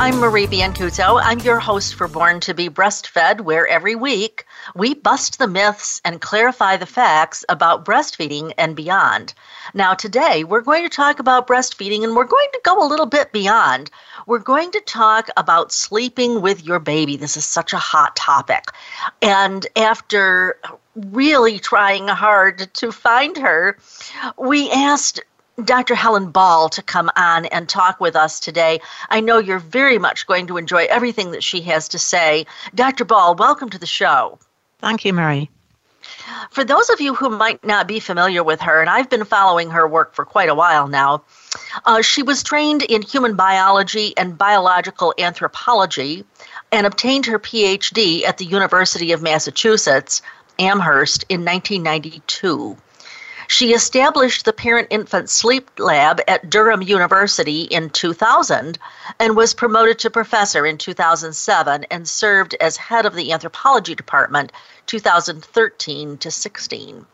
I'm Marie Biancuzzo. I'm your host for Born to be Breastfed, where every week we bust the myths and clarify the facts about breastfeeding and beyond. Now, today we're going to talk about breastfeeding and we're going to go a little bit beyond. We're going to talk about sleeping with your baby. This is such a hot topic. And after really trying hard to find her, we asked Dr. Helen Ball to come on and talk with us today. I know you're very much going to enjoy everything that she has to say. Dr. Ball, welcome to the show. Thank you, Mary. For those of you who might not be familiar with her, and I've been following her work for quite a while now, uh, she was trained in human biology and biological anthropology and obtained her PhD at the University of Massachusetts, Amherst, in 1992. She established the Parent Infant Sleep Lab at Durham University in 2000 and was promoted to professor in 2007 and served as head of the anthropology department 2013 to 16.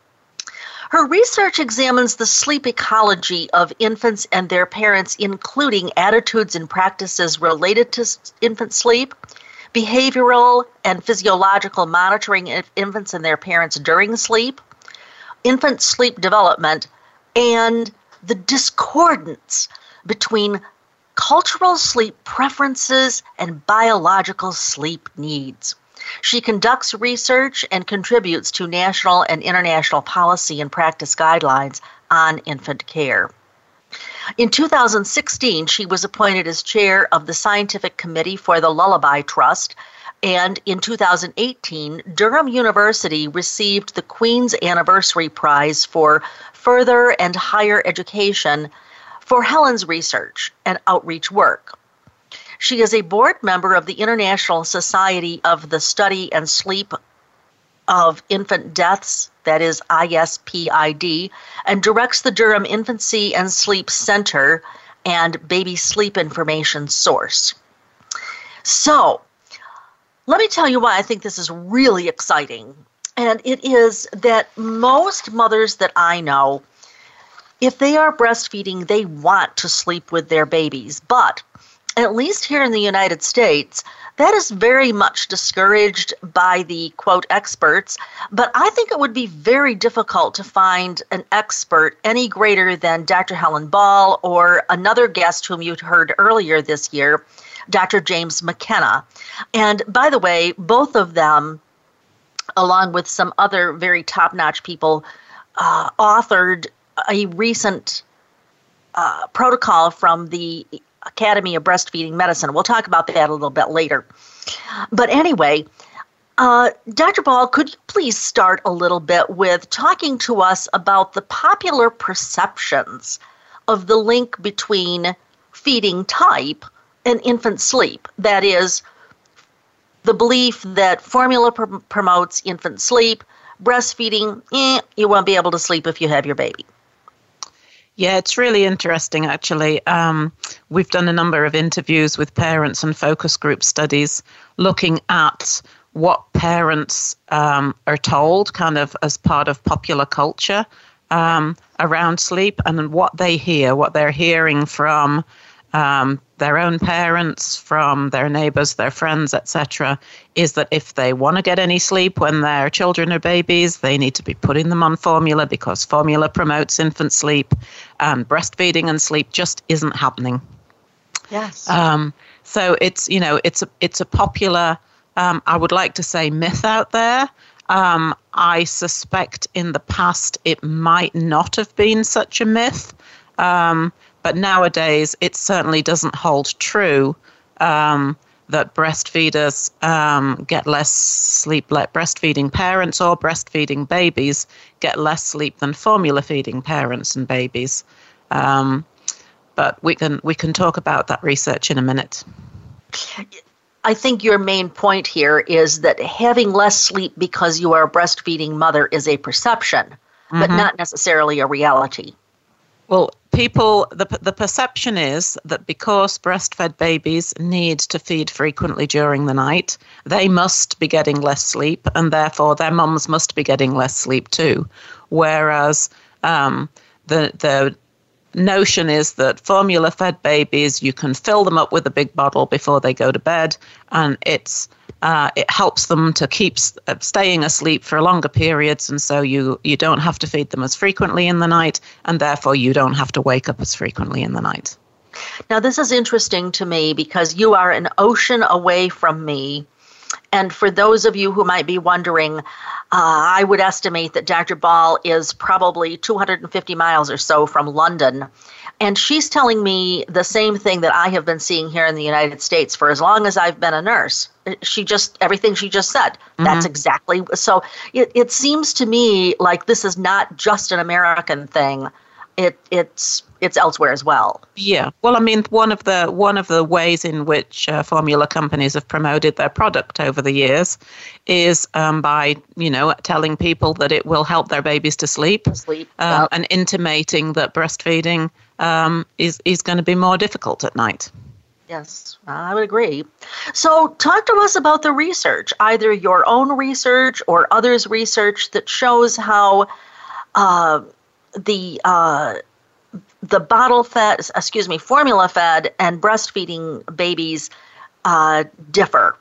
Her research examines the sleep ecology of infants and their parents, including attitudes and practices related to infant sleep, behavioral and physiological monitoring of infants and their parents during sleep, infant sleep development and the discordance between cultural sleep preferences and biological sleep needs. She conducts research and contributes to national and international policy and practice guidelines on infant care. In 2016, she was appointed as chair of the Scientific Committee for the Lullaby Trust and in 2018, Durham University received the Queen's Anniversary Prize for Further and Higher Education for Helen's research and outreach work. She is a board member of the International Society of the Study and Sleep of Infant Deaths, that is ISPID, and directs the Durham Infancy and Sleep Center and Baby Sleep Information Source. So, let me tell you why I think this is really exciting. And it is that most mothers that I know, if they are breastfeeding, they want to sleep with their babies. But at least here in the United States, that is very much discouraged by the quote experts. But I think it would be very difficult to find an expert any greater than Dr. Helen Ball or another guest whom you heard earlier this year, Dr. James McKenna. And by the way, both of them, along with some other very top notch people, uh, authored a recent uh, protocol from the Academy of Breastfeeding Medicine. We'll talk about that a little bit later. But anyway, uh, Dr. Ball, could you please start a little bit with talking to us about the popular perceptions of the link between feeding type and infant sleep. That is, the belief that formula pr- promotes infant sleep, breastfeeding, eh, you won't be able to sleep if you have your baby. Yeah, it's really interesting actually. Um, we've done a number of interviews with parents and focus group studies looking at what parents um, are told, kind of as part of popular culture um, around sleep, and what they hear, what they're hearing from um, their own parents, from their neighbors, their friends, etc., is that if they want to get any sleep when their children are babies, they need to be putting them on formula because formula promotes infant sleep, and breastfeeding and sleep just isn't happening. Yes. Um, so it's you know it's a it's a popular um, I would like to say myth out there. Um, I suspect in the past it might not have been such a myth. Um, but nowadays, it certainly doesn't hold true um, that breastfeeders um, get less sleep, like breastfeeding parents or breastfeeding babies get less sleep than formula feeding parents and babies. Um, but we can we can talk about that research in a minute. I think your main point here is that having less sleep because you are a breastfeeding mother is a perception, mm-hmm. but not necessarily a reality. Well, people, the, the perception is that because breastfed babies need to feed frequently during the night, they must be getting less sleep, and therefore their mums must be getting less sleep too. Whereas um, the the notion is that formula fed babies, you can fill them up with a big bottle before they go to bed, and it's uh, it helps them to keep uh, staying asleep for longer periods, and so you you don't have to feed them as frequently in the night, and therefore you don't have to wake up as frequently in the night. Now, this is interesting to me because you are an ocean away from me. And for those of you who might be wondering, uh, I would estimate that Dr. Ball is probably 250 miles or so from London. And she's telling me the same thing that I have been seeing here in the United States for as long as I've been a nurse. She just, everything she just said, mm-hmm. that's exactly. So it, it seems to me like this is not just an American thing it it's it's elsewhere as well. Yeah. Well, I mean, one of the one of the ways in which uh, formula companies have promoted their product over the years is um, by you know telling people that it will help their babies to sleep, sleep, um, yep. and intimating that breastfeeding um, is is going to be more difficult at night. Yes, I would agree. So, talk to us about the research, either your own research or others' research that shows how. Uh, the uh, the bottle fed, excuse me, formula fed and breastfeeding babies uh, differ?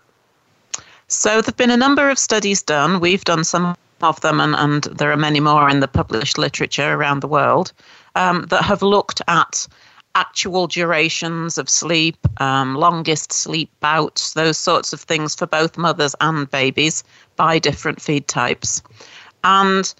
So there've been a number of studies done. We've done some of them, and, and there are many more in the published literature around the world um, that have looked at actual durations of sleep, um, longest sleep bouts, those sorts of things for both mothers and babies by different feed types. And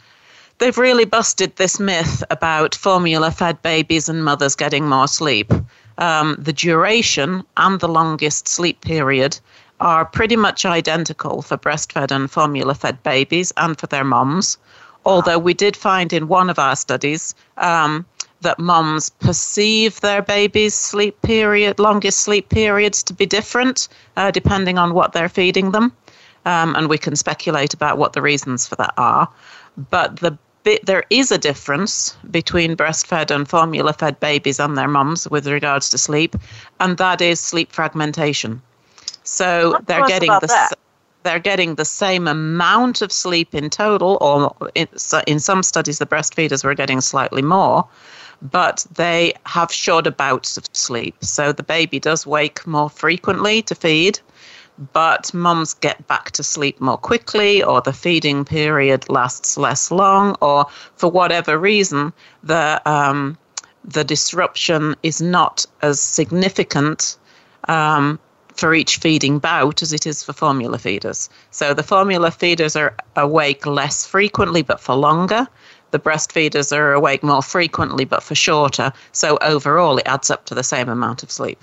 they've really busted this myth about formula fed babies and mothers getting more sleep. Um, the duration and the longest sleep period are pretty much identical for breastfed and formula fed babies and for their moms. Although we did find in one of our studies um, that moms perceive their baby's sleep period, longest sleep periods, to be different uh, depending on what they're feeding them. Um, and we can speculate about what the reasons for that are. But the bit, there is a difference between breastfed and formula fed babies and their mums with regards to sleep, and that is sleep fragmentation. So they're getting the. They're getting the same amount of sleep in total, or in, some studies, the breastfeeders were getting slightly more, but they have shorter bouts of sleep. So the baby does wake more frequently to feed, but mums get back to sleep more quickly, or the feeding period lasts less long, or for whatever reason, the um, the disruption is not as significant um, for each feeding bout as it is for formula feeders. So the formula feeders are awake less frequently but for longer. The breastfeeders are awake more frequently but for shorter. So overall, it adds up to the same amount of sleep.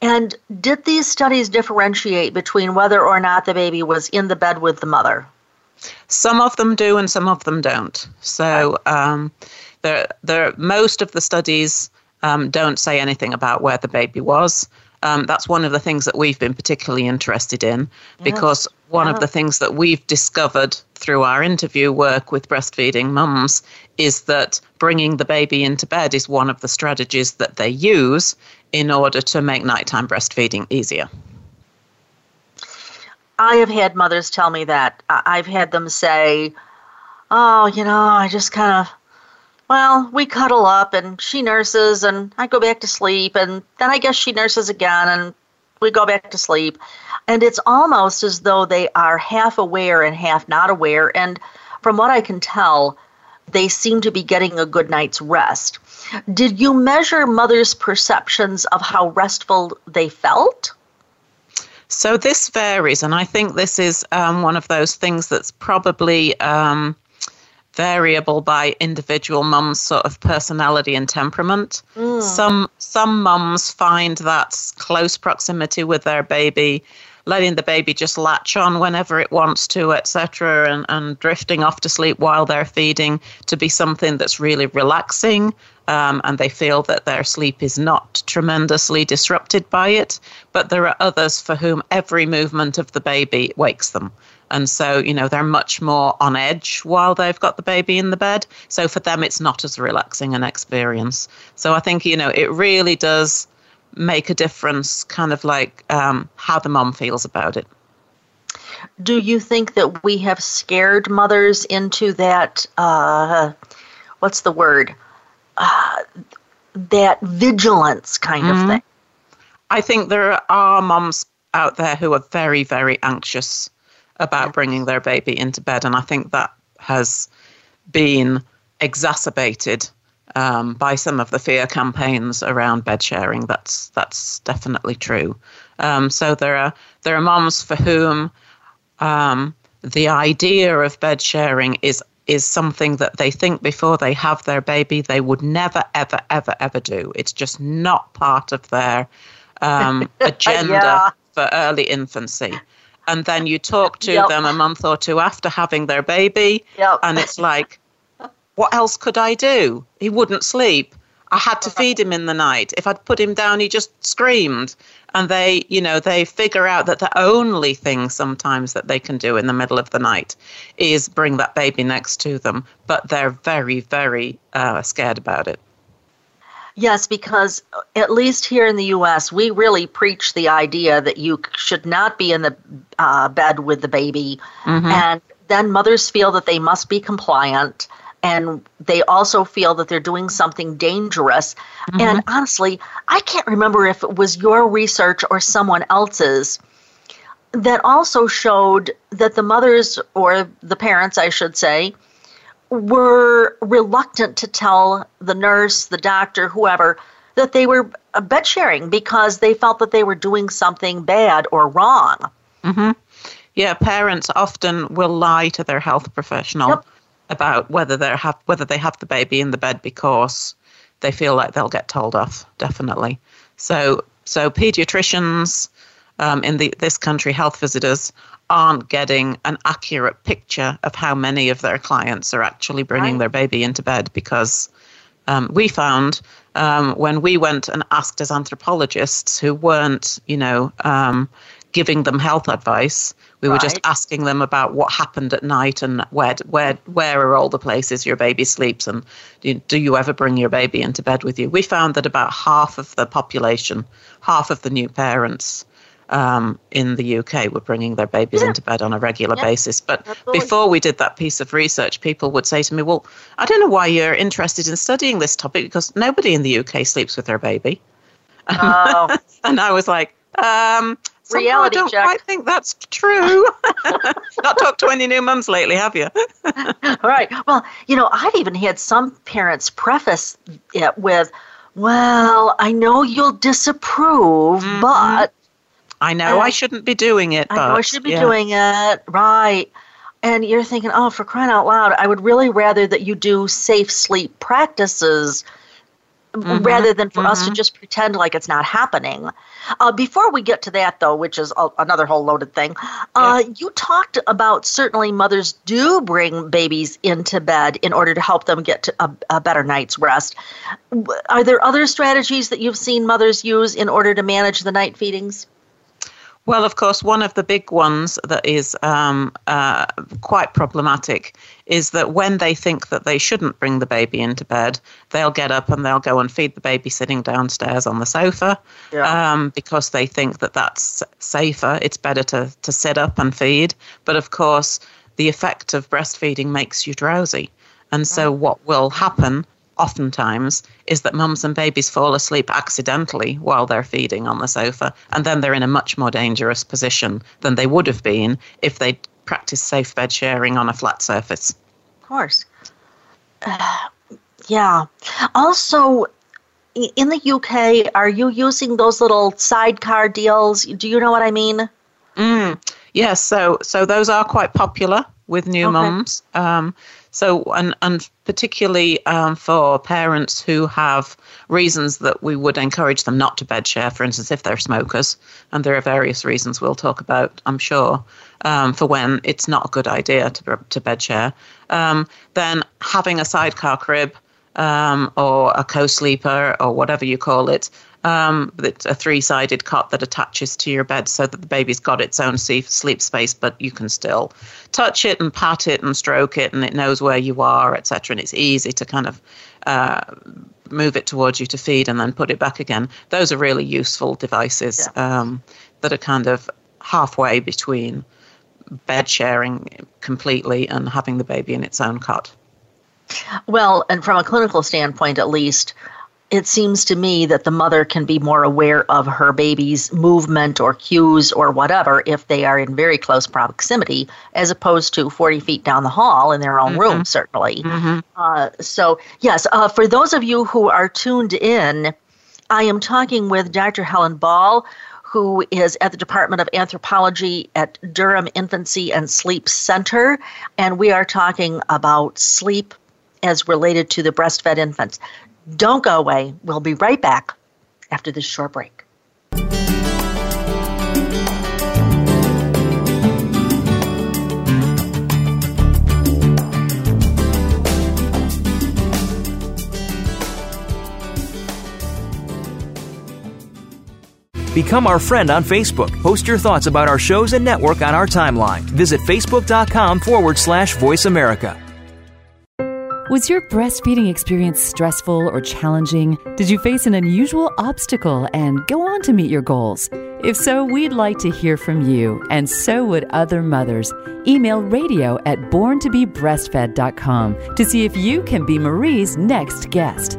And did these studies differentiate between whether or not the baby was in the bed with the mother? Some of them do, and some of them don't. So, um, there, there, most of the studies um, don't say anything about where the baby was. Um, that's one of the things that we've been particularly interested in because one of the things that we've discovered through our interview work with breastfeeding mums is that bringing the baby into bed is one of the strategies that they use in order to make nighttime breastfeeding easier. I have had mothers tell me that. I've had them say, Oh, you know, I just kind of, well, we cuddle up and she nurses and I go back to sleep and then I guess she nurses again and we go back to sleep. And it's almost as though they are half aware and half not aware. And from what I can tell, they seem to be getting a good night's rest. Did you measure mothers' perceptions of how restful they felt? So this varies, and I think this is um, one of those things that's probably um, variable by individual mums' sort of personality and temperament. Mm. Some some mums find that close proximity with their baby letting the baby just latch on whenever it wants to, etc., and, and drifting off to sleep while they're feeding to be something that's really relaxing. Um, and they feel that their sleep is not tremendously disrupted by it. But there are others for whom every movement of the baby wakes them. And so, you know, they're much more on edge while they've got the baby in the bed. So for them, it's not as relaxing an experience. So I think, you know, it really does make a difference, kind of like um, how the mom feels about it. Do you think that we have scared mothers into that? Uh, what's the word? Uh, that vigilance kind mm-hmm. of thing. I think there are moms out there who are very, very anxious about bringing their baby into bed. And I think that has been exacerbated um, by some of the fear campaigns around bed sharing. That's that's definitely true. Um, so there are there are moms for whom um, the idea of bed sharing is is something that they think before they have their baby they would never ever ever ever do. It's just not part of their um, agenda yeah. for early infancy and then you talk to yep. them a month or two after having their baby, yep. and it's like, what else could I do? He wouldn't sleep. I had to feed him in the night. If I'd put him down, he just screamed. And they, you know, they figure out that the only thing sometimes that they can do in the middle of the night is bring that baby next to them. But they're very, very uh, scared about it. Yes, because uh, at least here in the U.S., we really preach the idea that you should not be in the uh, bed with the baby, mm-hmm. and then mothers feel that they must be compliant, and they also feel that they're doing something dangerous. Mm-hmm. And honestly, I can't remember if it was your research or someone else's that also showed that the mothers or the parents, I should say, were reluctant to tell the nurse, the doctor, whoever, that they were bed sharing because they felt that they were doing something bad or wrong. Mm-hmm. Yeah, parents often will lie to their health professional yep. about whether they have whether they have the baby in the bed because they feel like they'll get told off. Definitely. So so pediatricians um, in the, this country, health visitors aren't getting an accurate picture of how many of their clients are actually bringing right. their baby into bed because um, we found um, when we went and asked as anthropologists who weren't, you know, um, giving them health advice, we right. were just asking them about what happened at night and where where where are all the places your baby sleeps and do, do you ever bring your baby into bed with you? We found that about half of the population, half of the new parents um, in the UK were bringing their babies yeah. into bed on a regular yeah. basis. But Absolutely. before we did that piece of research, people would say to me, Well, I don't know why you're interested in studying this topic because nobody in the UK sleeps with their baby. Oh. and I was like, um, Reality I don't check. quite think that's true. Not talked to any new mums lately, have you? All right. Well, you know, I've even had some parents preface it with, well, I know you'll disapprove, mm-hmm. but I know I shouldn't be doing it. I know I should be yeah. doing it. Right. And you're thinking, oh, for crying out loud, I would really rather that you do safe sleep practices mm-hmm. rather than for mm-hmm. us to mm-hmm. just pretend like it's not happening. Uh, before we get to that, though, which is a, another whole loaded thing, uh, yes. you talked about certainly mothers do bring babies into bed in order to help them get to a, a better night's rest. Are there other strategies that you've seen mothers use in order to manage the night feedings? Well, of course, one of the big ones that is um, uh, quite problematic is that when they think that they shouldn't bring the baby into bed, they'll get up and they'll go and feed the baby sitting downstairs on the sofa yeah. um, because they think that that's safer. It's better to, to sit up and feed. But of course, the effect of breastfeeding makes you drowsy. And so, what will happen oftentimes is that mums and babies fall asleep accidentally while they're feeding on the sofa, and then they're in a much more dangerous position than they would have been if they'd practiced safe bed sharing on a flat surface. Of course. Uh, yeah. Also, in the UK, are you using those little sidecar deals? Do you know what I mean? Mm, yes. So, so those are quite popular with new okay. mums. Um, So, and, and particularly um, for parents who have reasons that we would encourage them not to bed share, for instance, if they're smokers, and there are various reasons we'll talk about, I'm sure, um, for when it's not a good idea to, to bed share, um, then having a sidecar crib um, or a co-sleeper or whatever you call it um, it's a three-sided cot that attaches to your bed so that the baby's got its own sleep space, but you can still touch it and pat it and stroke it, and it knows where you are, etc. And it's easy to kind of uh, move it towards you to feed and then put it back again. Those are really useful devices yeah. um, that are kind of halfway between bed sharing completely and having the baby in its own cot. Well, and from a clinical standpoint, at least, it seems to me that the mother can be more aware of her baby's movement or cues or whatever if they are in very close proximity, as opposed to 40 feet down the hall in their own mm-hmm. room, certainly. Mm-hmm. Uh, so, yes, uh, for those of you who are tuned in, I am talking with Dr. Helen Ball, who is at the Department of Anthropology at Durham Infancy and Sleep Center, and we are talking about sleep as related to the breastfed infants. Don't go away. We'll be right back after this short break. Become our friend on Facebook. Post your thoughts about our shows and network on our timeline. Visit facebook.com forward slash voice America. Was your breastfeeding experience stressful or challenging? Did you face an unusual obstacle and go on to meet your goals? If so, we'd like to hear from you, and so would other mothers. Email radio at borntobebreastfed.com to see if you can be Marie's next guest.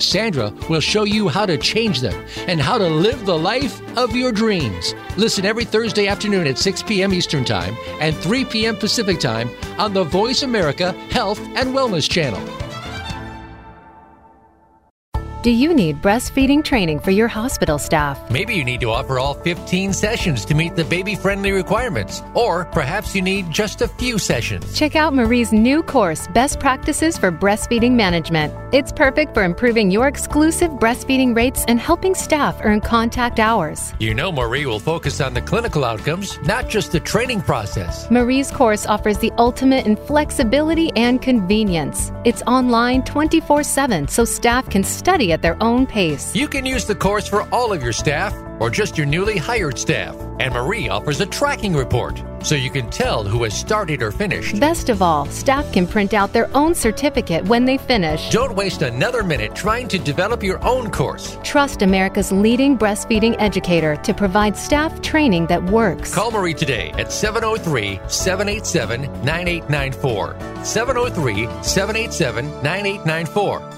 Sandra will show you how to change them and how to live the life of your dreams. Listen every Thursday afternoon at 6 p.m. Eastern Time and 3 p.m. Pacific Time on the Voice America Health and Wellness Channel. Do you need breastfeeding training for your hospital staff? Maybe you need to offer all 15 sessions to meet the baby friendly requirements, or perhaps you need just a few sessions. Check out Marie's new course, Best Practices for Breastfeeding Management. It's perfect for improving your exclusive breastfeeding rates and helping staff earn contact hours. You know, Marie will focus on the clinical outcomes, not just the training process. Marie's course offers the ultimate in flexibility and convenience. It's online 24 7, so staff can study at their own pace. You can use the course for all of your staff or just your newly hired staff. And Marie offers a tracking report so you can tell who has started or finished. Best of all, staff can print out their own certificate when they finish. Don't waste another minute trying to develop your own course. Trust America's leading breastfeeding educator to provide staff training that works. Call Marie today at 703 787 9894. 703 787 9894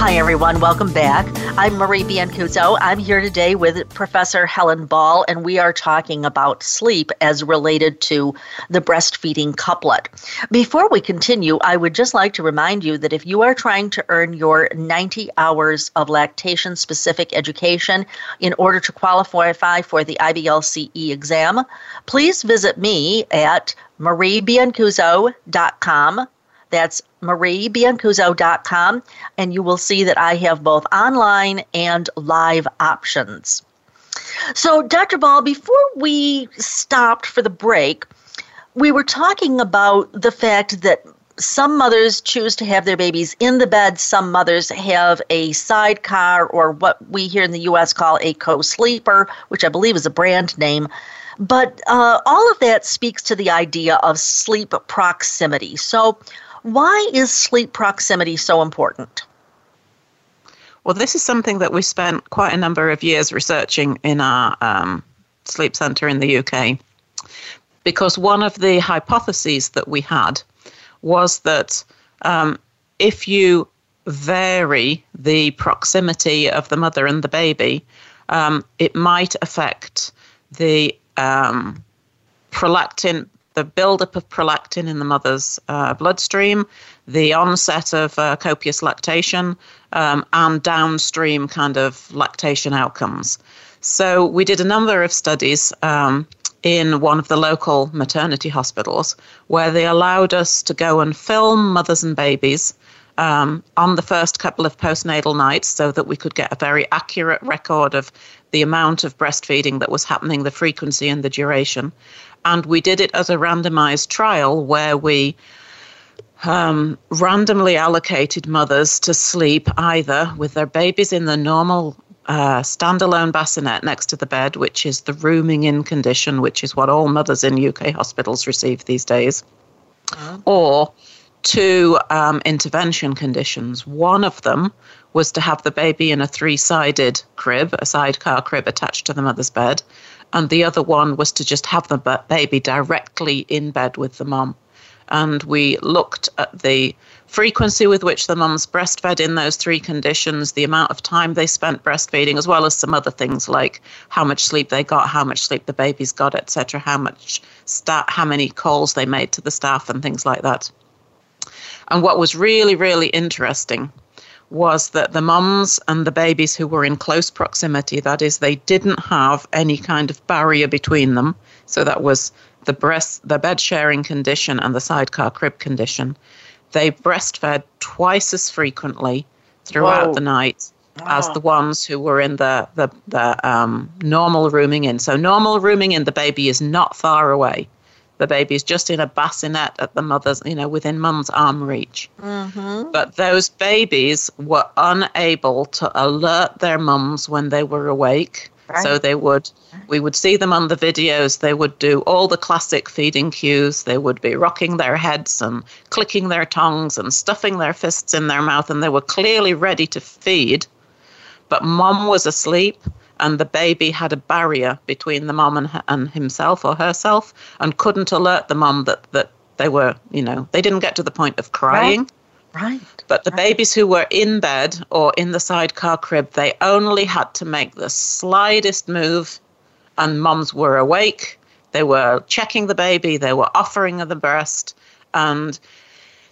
Hi, everyone. Welcome back. I'm Marie Biancuzzo. I'm here today with Professor Helen Ball, and we are talking about sleep as related to the breastfeeding couplet. Before we continue, I would just like to remind you that if you are trying to earn your 90 hours of lactation specific education in order to qualify for the IBLCE exam, please visit me at mariebiancuzzo.com that's mariebiancuzzo.com, and you will see that I have both online and live options. So, Dr. Ball, before we stopped for the break, we were talking about the fact that some mothers choose to have their babies in the bed. Some mothers have a sidecar, or what we here in the U.S. call a co sleeper, which I believe is a brand name. But uh, all of that speaks to the idea of sleep proximity. So, why is sleep proximity so important? Well, this is something that we spent quite a number of years researching in our um, sleep center in the UK. Because one of the hypotheses that we had was that um, if you vary the proximity of the mother and the baby, um, it might affect the um, prolactin the buildup of prolactin in the mother's uh, bloodstream, the onset of uh, copious lactation, um, and downstream kind of lactation outcomes. So we did a number of studies um, in one of the local maternity hospitals where they allowed us to go and film mothers and babies um, on the first couple of postnatal nights so that we could get a very accurate record of the amount of breastfeeding that was happening, the frequency, and the duration. And we did it as a randomized trial where we um, randomly allocated mothers to sleep either with their babies in the normal uh, standalone bassinet next to the bed, which is the rooming in condition, which is what all mothers in UK hospitals receive these days, oh. or two um, intervention conditions. One of them was to have the baby in a three sided crib, a sidecar crib attached to the mother's bed, and the other one was to just have the baby directly in bed with the mom. And we looked at the frequency with which the mums breastfed in those three conditions, the amount of time they spent breastfeeding, as well as some other things like how much sleep they got, how much sleep the babies got, etc., how much sta- how many calls they made to the staff, and things like that. And what was really, really interesting was that the mums and the babies who were in close proximity, that is, they didn't have any kind of barrier between them. So that was the breast, the bed sharing condition and the sidecar crib condition. They breastfed twice as frequently throughout Whoa. the night as the ones who were in the the, the um, normal rooming in. So normal rooming in, the baby is not far away the baby is just in a bassinet at the mother's, you know, within mum's arm reach. Mm-hmm. But those babies were unable to alert their mums when they were awake. Right. So they would, we would see them on the videos. They would do all the classic feeding cues. They would be rocking their heads and clicking their tongues and stuffing their fists in their mouth, and they were clearly ready to feed. But mom was asleep and the baby had a barrier between the mom and, and himself or herself and couldn't alert the mom that, that they were, you know, they didn't get to the point of crying. Right. right. But the right. babies who were in bed or in the sidecar crib, they only had to make the slightest move, and moms were awake. They were checking the baby, they were offering the breast. And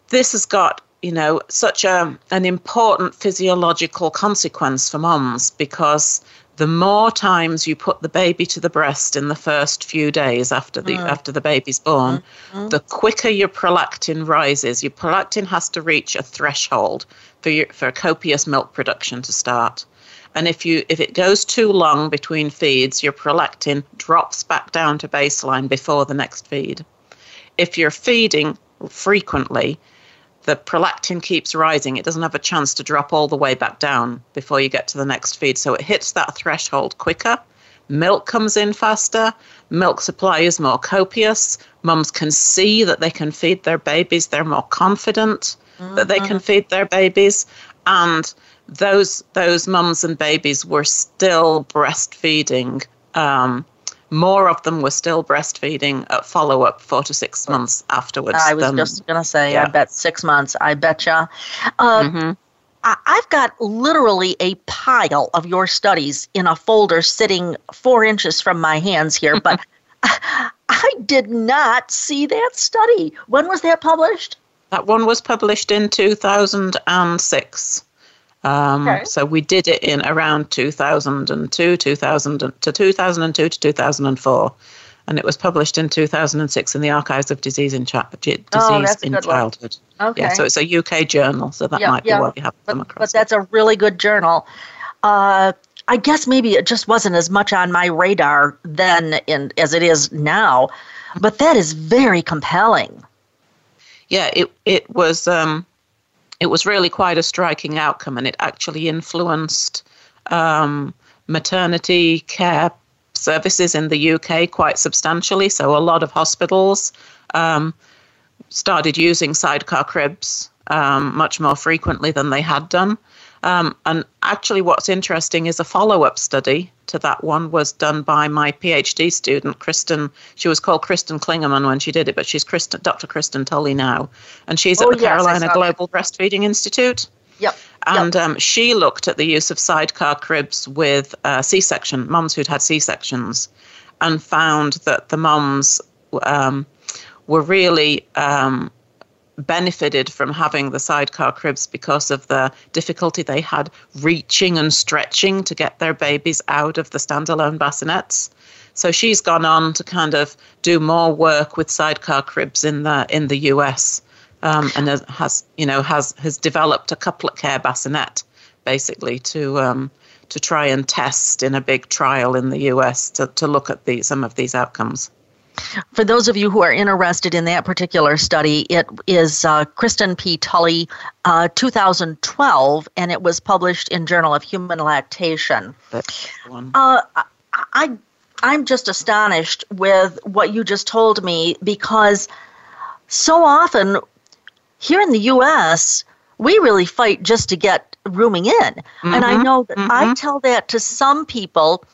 this has got you know, such a, an important physiological consequence for moms because the more times you put the baby to the breast in the first few days after the mm. after the baby's born, mm. the quicker your prolactin rises. Your prolactin has to reach a threshold for your, for copious milk production to start. And if you if it goes too long between feeds, your prolactin drops back down to baseline before the next feed. If you're feeding frequently, the prolactin keeps rising. It doesn't have a chance to drop all the way back down before you get to the next feed. So it hits that threshold quicker. Milk comes in faster. Milk supply is more copious. Mums can see that they can feed their babies. They're more confident mm-hmm. that they can mm-hmm. feed their babies. And those those mums and babies were still breastfeeding um, more of them were still breastfeeding at follow up four to six months afterwards. I was just going to say, yeah. I bet six months. I betcha. Uh, mm-hmm. I, I've got literally a pile of your studies in a folder sitting four inches from my hands here, but I did not see that study. When was that published? That one was published in 2006. Um, okay. So we did it in around 2002, 2000 to 2002 to 2004, and it was published in 2006 in the Archives of Disease in, Chi- Disease oh, in Childhood. One. Okay. Yeah, so it's a UK journal, so that might be yep. what you have come across. But that's a really good journal. Uh, I guess maybe it just wasn't as much on my radar then in, as it is now, but that is very compelling. Yeah, it it was um, it was really quite a striking outcome, and it actually influenced um, maternity care services in the UK quite substantially. So a lot of hospitals um, started using sidecar cribs um, much more frequently than they had done. Um, and actually, what's interesting is a follow up study to that one was done by my PhD student, Kristin. She was called Kristin Klingaman when she did it, but she's Kristin, Dr. Kristin Tully now. And she's oh, at the yes, Carolina Global that. Breastfeeding Institute. Yep. And yep. Um, she looked at the use of sidecar cribs with uh, C section, moms who'd had C sections, and found that the moms um, were really um, benefited from having the sidecar cribs because of the difficulty they had reaching and stretching to get their babies out of the standalone bassinets. So she's gone on to kind of do more work with sidecar cribs in the in the US, um, and has you know has has developed a couplet care bassinet basically to um, to try and test in a big trial in the US to, to look at the, some of these outcomes. For those of you who are interested in that particular study, it is uh, Kristin P. Tully, uh, 2012, and it was published in Journal of Human Lactation. Uh, I, I'm just astonished with what you just told me because so often here in the U.S., we really fight just to get rooming in. Mm-hmm, and I mm-hmm. know that mm-hmm. I tell that to some people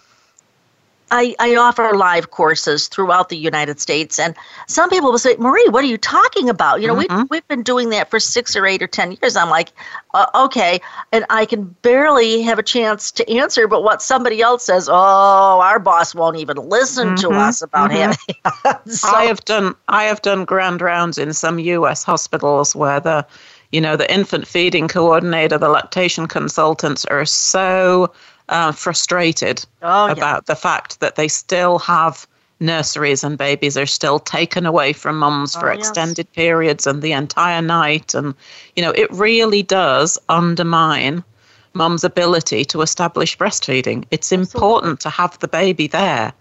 I, I offer live courses throughout the United States, and some people will say, "Marie, what are you talking about?" You know, mm-hmm. we we've been doing that for six or eight or ten years. I'm like, uh, okay, and I can barely have a chance to answer. But what somebody else says, oh, our boss won't even listen mm-hmm. to us about mm-hmm. having. so, I have done I have done grand rounds in some U.S. hospitals where the you know the infant feeding coordinator, the lactation consultants are so uh, frustrated oh, about yeah. the fact that they still have nurseries and babies are still taken away from mums oh, for extended yes. periods and the entire night. And, you know, it really does undermine mum's ability to establish breastfeeding. It's Absolutely. important to have the baby there.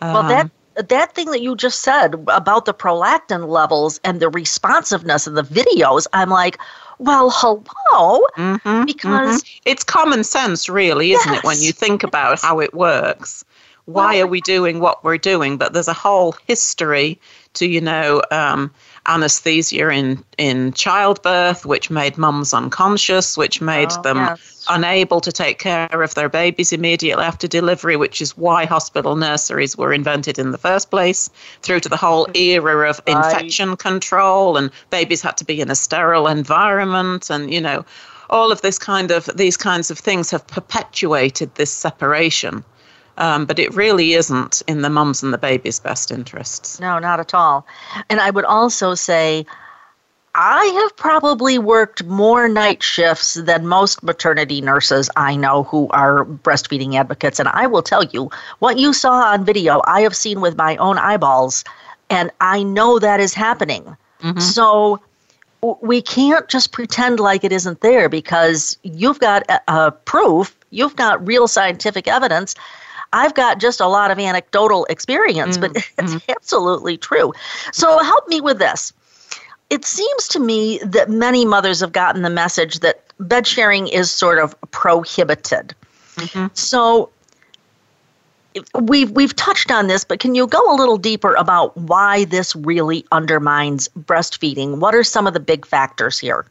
Um, well, that that thing that you just said about the prolactin levels and the responsiveness of the videos, I'm like, well, hello, mm-hmm, because mm-hmm. it's common sense, really, isn't yes, it, when you think about how it works? Why well, are we doing what we're doing? But there's a whole history to, you know, um, anesthesia in, in childbirth, which made mums unconscious, which made oh, them yes. unable to take care of their babies immediately after delivery, which is why hospital nurseries were invented in the first place, through to the whole era of right. infection control, and babies had to be in a sterile environment, and, you know, all of this kind of these kinds of things have perpetuated this separation um, but it really isn't in the mums and the baby's best interests. No, not at all. And I would also say, I have probably worked more night shifts than most maternity nurses I know who are breastfeeding advocates. And I will tell you, what you saw on video, I have seen with my own eyeballs, and I know that is happening. Mm-hmm. So we can't just pretend like it isn't there because you've got uh, proof, you've got real scientific evidence I've got just a lot of anecdotal experience, mm-hmm. but it's mm-hmm. absolutely true. So help me with this. It seems to me that many mothers have gotten the message that bed sharing is sort of prohibited. Mm-hmm. So we've we've touched on this, but can you go a little deeper about why this really undermines breastfeeding? What are some of the big factors here?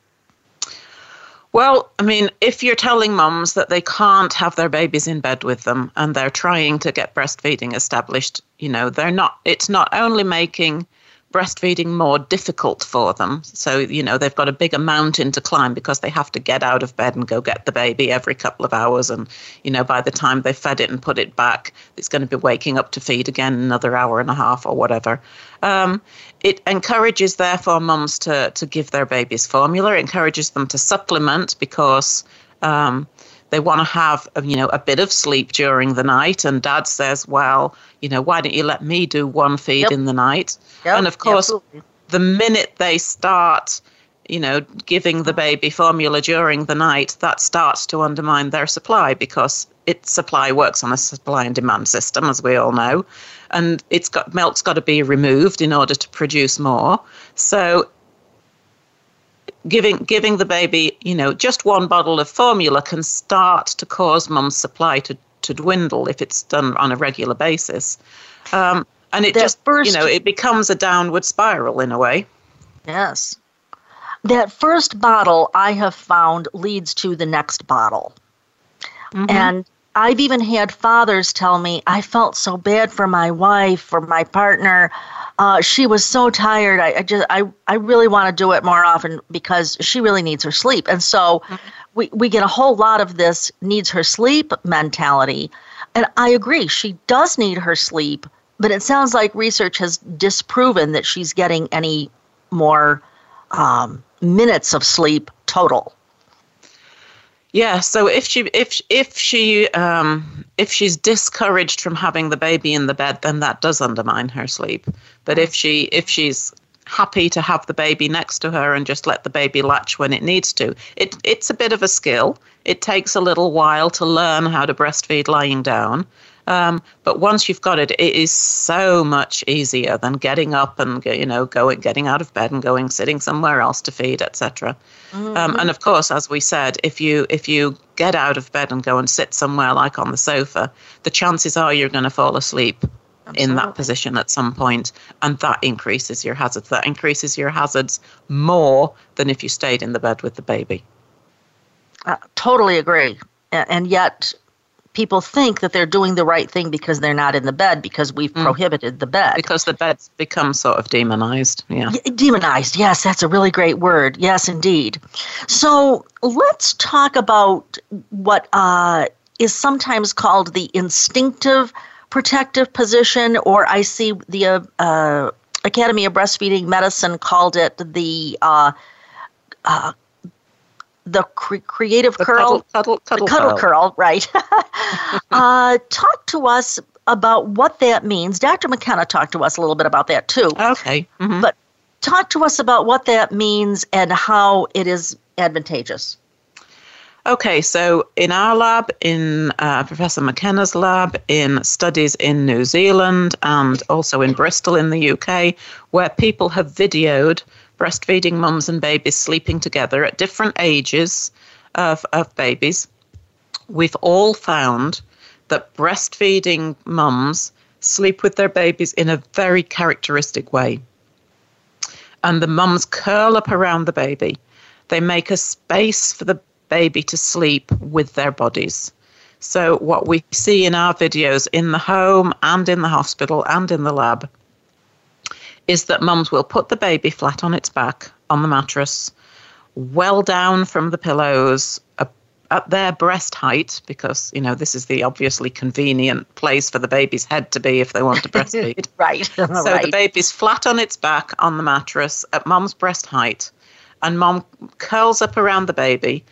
Well, I mean, if you're telling mums that they can't have their babies in bed with them and they're trying to get breastfeeding established, you know, they're not, it's not only making breastfeeding more difficult for them. So, you know, they've got a bigger mountain to climb because they have to get out of bed and go get the baby every couple of hours. And, you know, by the time they've fed it and put it back, it's going to be waking up to feed again another hour and a half or whatever. Um, it encourages, therefore, mums to, to give their babies formula, it encourages them to supplement because. Um, they want to have you know a bit of sleep during the night and dad says well you know why don't you let me do one feed yep. in the night yep. and of course Absolutely. the minute they start you know giving the baby formula during the night that starts to undermine their supply because its supply works on a supply and demand system as we all know and it's got milk's got to be removed in order to produce more so giving giving the baby, you know, just one bottle of formula can start to cause mum's supply to, to dwindle if it's done on a regular basis. Um, and it that just, you know, it becomes a downward spiral in a way. Yes. That first bottle I have found leads to the next bottle. Mm-hmm. And I've even had fathers tell me, I felt so bad for my wife for my partner uh, she was so tired. I, I, just I, I really want to do it more often because she really needs her sleep. And so mm-hmm. we, we get a whole lot of this needs her sleep mentality. And I agree, she does need her sleep, but it sounds like research has disproven that she's getting any more um, minutes of sleep total. Yeah, so if she if if she um, if she's discouraged from having the baby in the bed, then that does undermine her sleep. But if she if she's happy to have the baby next to her and just let the baby latch when it needs to, it it's a bit of a skill. It takes a little while to learn how to breastfeed lying down. Um, but once you've got it, it is so much easier than getting up and you know going, getting out of bed and going sitting somewhere else to feed, etc. Mm-hmm. Um, and of course, as we said, if you if you get out of bed and go and sit somewhere like on the sofa, the chances are you're going to fall asleep Absolutely. in that position at some point, and that increases your hazards. That increases your hazards more than if you stayed in the bed with the baby. Uh, totally agree. And yet, people think that they're doing the right thing because they're not in the bed because we've mm. prohibited the bed. Because the bed's become sort of demonized. Yeah. Demonized. Yes, that's a really great word. Yes, indeed. So let's talk about what uh, is sometimes called the instinctive protective position, or I see the uh, uh, Academy of Breastfeeding Medicine called it the uh, uh, the cre- creative the curl, cuddle, cuddle, cuddle, cuddle curl. right? uh, talk to us about what that means. Dr. McKenna talked to us a little bit about that too. Okay. Mm-hmm. But talk to us about what that means and how it is advantageous. Okay, so in our lab, in uh, Professor McKenna's lab, in studies in New Zealand and also in Bristol in the UK, where people have videoed breastfeeding mums and babies sleeping together at different ages of, of babies, we've all found that breastfeeding mums sleep with their babies in a very characteristic way. And the mums curl up around the baby. They make a space for the baby to sleep with their bodies. So, what we see in our videos in the home and in the hospital and in the lab is that mums will put the baby flat on its back on the mattress, well down from the pillows, at their breast height, because, you know, this is the obviously convenient place for the baby's head to be if they want to breastfeed. right. so right. the baby's flat on its back on the mattress at mum's breast height, and mum curls up around the baby.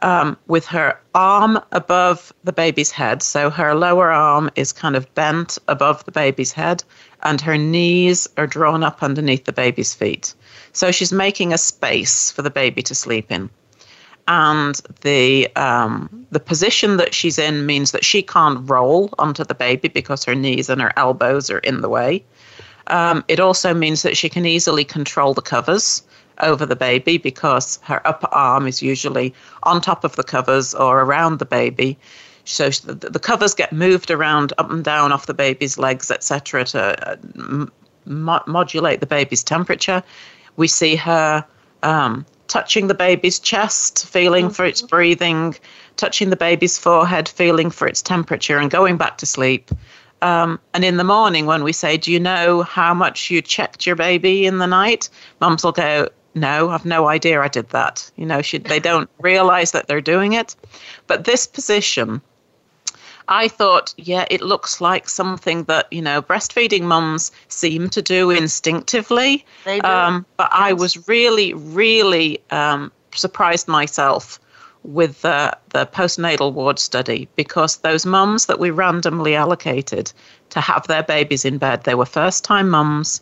Um, with her arm above the baby's head. So her lower arm is kind of bent above the baby's head, and her knees are drawn up underneath the baby's feet. So she's making a space for the baby to sleep in. And the um, the position that she's in means that she can't roll onto the baby because her knees and her elbows are in the way. Um, it also means that she can easily control the covers over the baby because her upper arm is usually on top of the covers or around the baby. So the covers get moved around up and down off the baby's legs, etc., to uh, mo- modulate the baby's temperature. We see her um, touching the baby's chest, feeling mm-hmm. for its breathing, touching the baby's forehead, feeling for its temperature, and going back to sleep. Um, and in the morning, when we say, Do you know how much you checked your baby in the night? Mums will go, No, I've no idea I did that. You know, she, they don't realize that they're doing it. But this position, I thought, yeah, it looks like something that, you know, breastfeeding mums seem to do instinctively. They do. Um, but I was really, really um, surprised myself with the, the postnatal ward study because those mums that we randomly allocated to have their babies in bed, they were first time mums.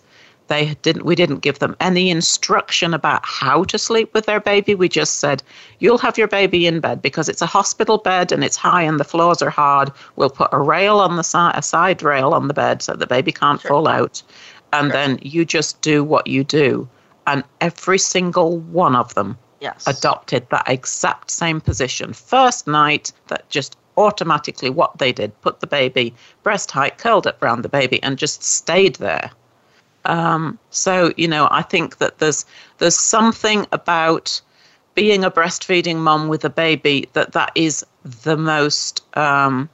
They didn't we didn't give them any instruction about how to sleep with their baby. We just said, You'll have your baby in bed because it's a hospital bed and it's high and the floors are hard. We'll put a rail on the side a side rail on the bed so the baby can't Sure. fall out. And then you just do what you do. And every single one of them Yes. adopted that exact same position. First night, that just automatically what they did put the baby breast height curled up around the baby and just stayed there. Um, so you know, I think that there's there's something about being a breastfeeding mom with a baby that that is the most um,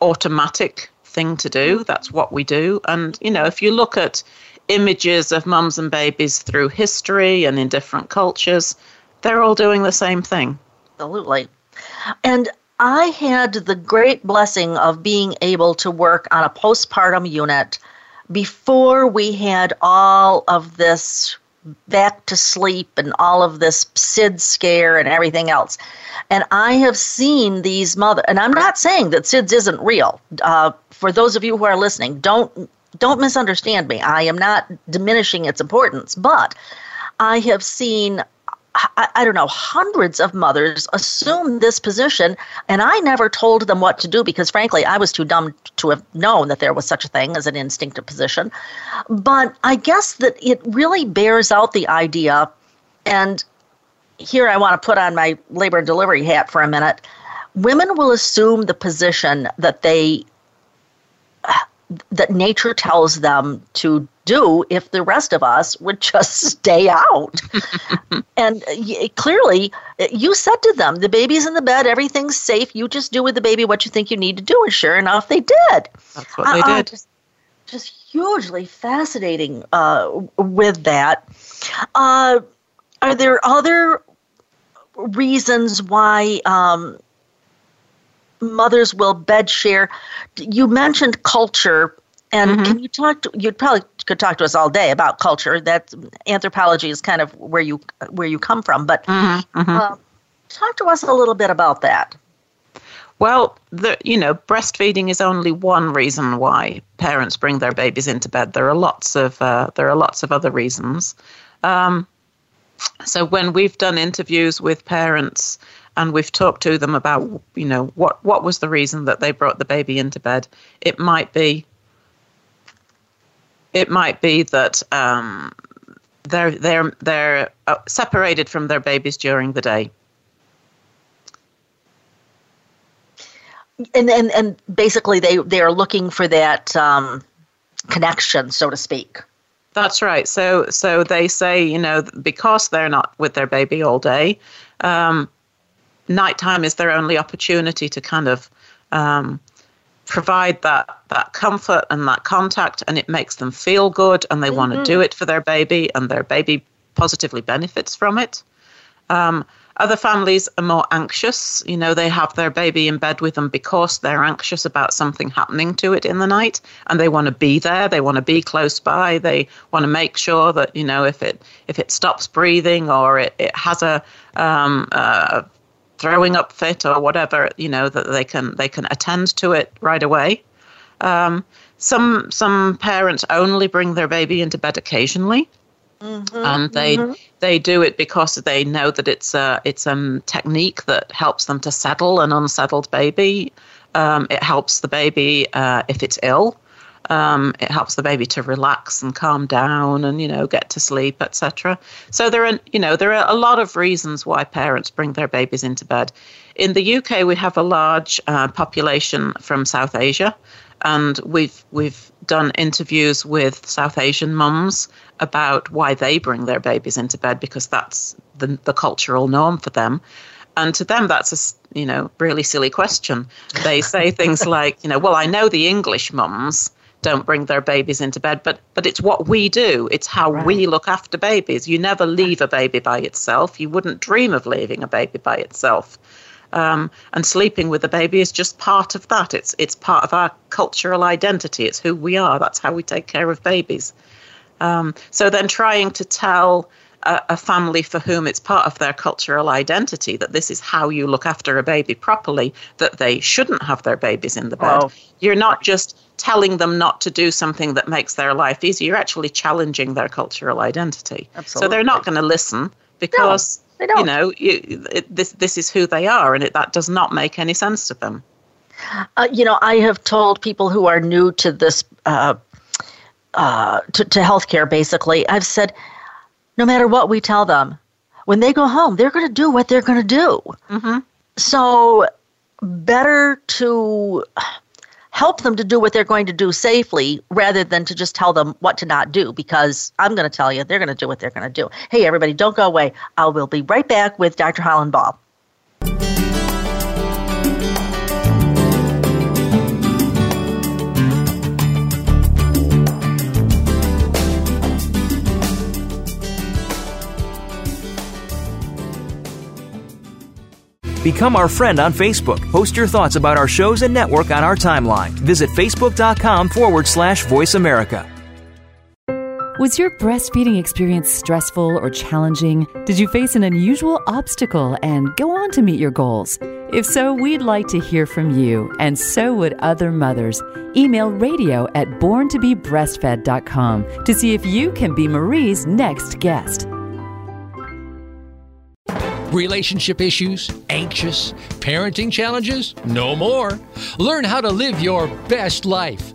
automatic thing to do. That's what we do. And you know, if you look at images of mums and babies through history and in different cultures, they're all doing the same thing. Absolutely. And I had the great blessing of being able to work on a postpartum unit before we had all of this back to sleep and all of this SID scare and everything else. And I have seen these mother, and I'm not saying that SIDS isn't real. Uh, for those of you who are listening, don't don't misunderstand me. I am not diminishing its importance, but I have seen I, I, don't know, hundreds of mothers assume this position, and I never told them what to do because, frankly, I was too dumb to have known that there was such a thing as an instinctive position. But I guess that it really bears out the idea, and here I want to put on my labor and delivery hat for a minute. Women will assume the position that they that nature tells them to do if the rest of us would just stay out. and y- clearly, you said to them, the baby's in the bed, everything's safe, you just do with the baby what you think you need to do. And sure enough, they did. That's what they Uh, uh, did. just, just hugely fascinating uh, with that. Uh, are there other reasons why um, mothers will bed share? You mentioned culture, and Mm-hmm. can you talk? To, you probably could talk to us all day about culture. That anthropology is kind of where you where you come from, but Mm-hmm, uh, talk to us a little bit about that. Well, the, you know, breastfeeding is only one reason why parents bring their babies into bed. There are lots of uh, there are lots of other reasons. Um, so when we've done interviews with parents and we've talked to them about, you know, what what was the reason that they brought the baby into bed, it might be it might be that um, they're they're they're uh, separated from their babies during the day. and and and basically they they are looking for that um, connection, so to speak. That's right. So so they say, you know, because they're not with their baby all day, um, nighttime is their only opportunity to kind of um, provide that that comfort and that contact, and it makes them feel good, and they want to do it for their baby, and their baby positively benefits from it. Um, other families are more anxious. You know, they have their baby in bed with them because they're anxious about something happening to it in the night and they want to be there. They want to be close by. They want to make sure that, you know, if it if it stops breathing or it, it has a um, uh, throwing up fit or whatever, you know, that they can they can attend to it right away. Um, some some parents only bring their baby into bed occasionally and they they do it because they know that it's a it's a technique that helps them to settle an unsettled baby. Um, it helps the baby uh, if it's ill. Um, it helps the baby to relax and calm down and you know get to sleep, etc. So there are you know there are a lot of reasons why parents bring their babies into bed. In the UK, we have a large uh, population from South Asia, and we've we've done interviews with South Asian mums about why they bring their babies into bed because that's the the cultural norm for them. and to them that's a you know really silly question. They say things like, you know, well, I know the English mums don't bring their babies into bed, but but it's what we do. It's how right. we look after babies. You never leave a baby by itself. You wouldn't dream of leaving a baby by itself. Um, and sleeping with the baby is just part of that. It's it's part of our cultural identity. It's who we are. That's how we take care of babies. Um, so then, trying to tell a, a, family for whom it's part of their cultural identity that this is how you look after a baby properly, that they shouldn't have their babies in the bed. Oh. You're not just telling them not to do something that makes their life easier. You're actually challenging their cultural identity. Absolutely. So they're not going to listen because. No. You know, you, it, this this is who they are, and it, that does not make any sense to them. Uh, you know, I have told people who are new to this uh, uh, to, to healthcare. Basically, I've said, no matter what we tell them, when they go home, they're going to do what they're going to do. Mm-hmm. So, better to help them to do what they're going to do safely rather than to just tell them what to not do because I'm going to tell you they're going to do what they're going to do. Hey, everybody, don't go away. I will be right back with Dr. Helen Ball. Become our friend on Facebook. Post your thoughts about our shows and network on our timeline. Visit facebook.com forward slash voice America. Was your breastfeeding experience stressful or challenging? Did you face an unusual obstacle and go on to meet your goals? If so, we'd like to hear from you, and so would other mothers. Email radio at borntobebreastfed.com to see if you can be Marie's next guest relationship issues, anxious, parenting challenges? No more. Learn how to live your best life.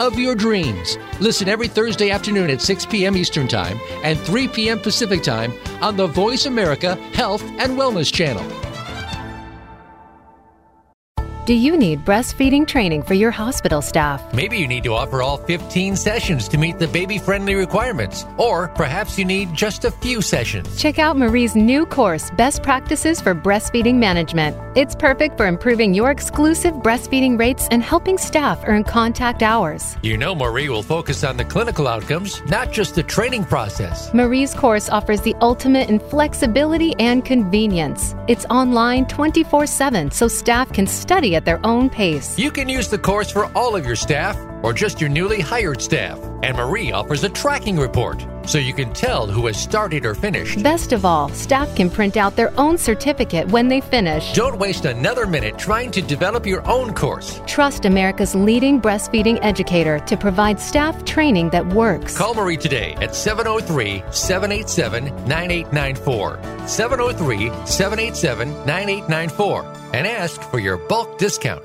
of your dreams. Listen every Thursday afternoon at 6 p.m. Eastern Time and 3 p.m. Pacific Time on the Voice America Health and Wellness Channel. Do you need breastfeeding training for your hospital staff? Maybe you need to offer all 15 sessions to meet the baby friendly requirements, or perhaps you need just a few sessions. Check out Marie's new course, Best Practices for Breastfeeding Management. It's perfect for improving your exclusive breastfeeding rates and helping staff earn contact hours. You know, Marie will focus on the clinical outcomes, not just the training process. Marie's course offers the ultimate in flexibility and convenience. It's online 24 7, so staff can study at their own pace. You can use the course for all of your staff or just your newly hired staff. And Marie offers a tracking report so you can tell who has started or finished. Best of all, staff can print out their own certificate when they finish. Don't waste another minute trying to develop your own course. Trust America's leading breastfeeding educator to provide staff training that works. Call Marie today at 703 787 9894. 703 787 9894 and ask for your bulk discount.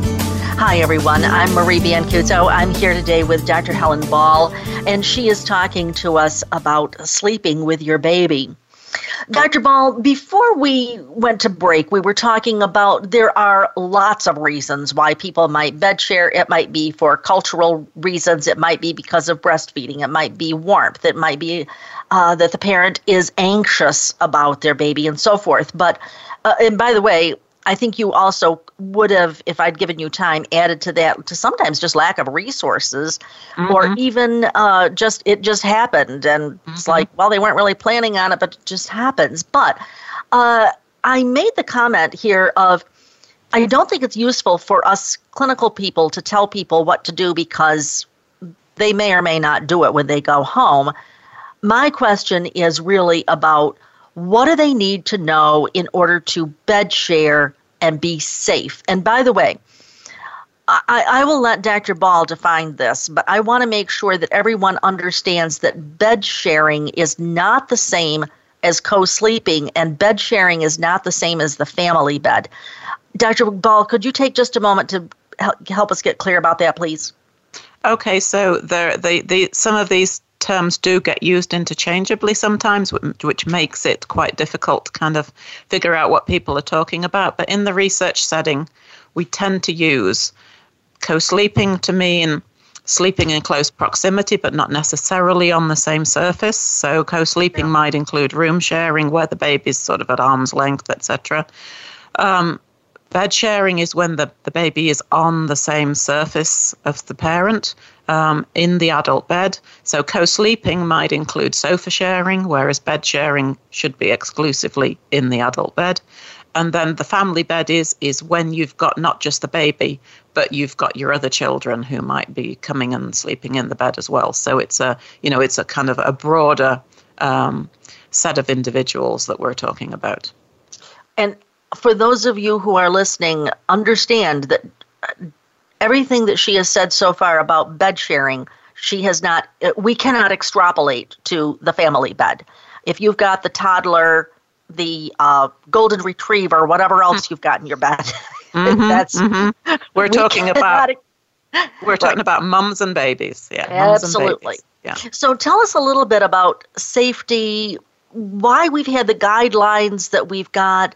Hi, everyone. I'm Marie Biancuzzo. I'm here today with Dr. Helen Ball, and she is talking to us about sleeping with your baby. Dr. Ball, before we went to break, we were talking about there are lots of reasons why people might bed share. It might be for cultural reasons, it might be because of breastfeeding, it might be warmth, it might be uh, that the parent is anxious about their baby, and so forth. But, uh, and by the way, I think you also would have, if I'd given you time, added to that to sometimes just lack of resources, mm-hmm. or even uh, just it just happened, and mm-hmm. it's like, well, they weren't really planning on it, but it just happens. But uh, I made the comment here of, I don't think it's useful for us clinical people to tell people what to do because they may or may not do it when they go home. My question is really about what do they need to know in order to bed share and be safe? And by the way, I, I, will let Dr. Ball define this, but I want to make sure that everyone understands that bed sharing is not the same as co sleeping, and bed sharing is not the same as the family bed. Dr. Ball, could you take just a moment to help us get clear about that, please? Okay, so there, the, the, some of these terms do get used interchangeably sometimes, which makes it quite difficult to kind of figure out what people are talking about. But in the research setting, we tend to use co sleeping to mean sleeping in close proximity, but not necessarily on the same surface. So, co sleeping yeah. might include room sharing where the baby's sort of at arm's length, etc. Um, Bed sharing is when the, the baby is on the same surface of the parent um, in the adult bed. So co sleeping might include sofa sharing, whereas bed sharing should be exclusively in the adult bed. And then the family bed is is when you've got not just the baby, but you've got your other children who might be coming and sleeping in the bed as well. So it's a you know it's a kind of a broader um, set of individuals that we're talking about. And for those of you who are listening, understand that everything that she has said so far about bed sharing, she has not, we cannot extrapolate to the family bed. If you've got the toddler, the uh, golden retriever, whatever else you've got in your bed, mm-hmm, that's mm-hmm. we're we talking about. We're talking right. about mums and babies. Yeah, absolutely. Yeah. So tell us a little bit about safety, why we've had the guidelines that we've got,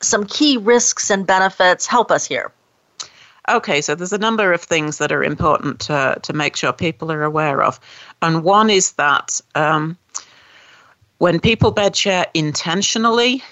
some key risks and benefits. Help us here. Okay, so there's a number of things that are important to, to make sure people are aware of. And one is that um, when people bed share intentionally,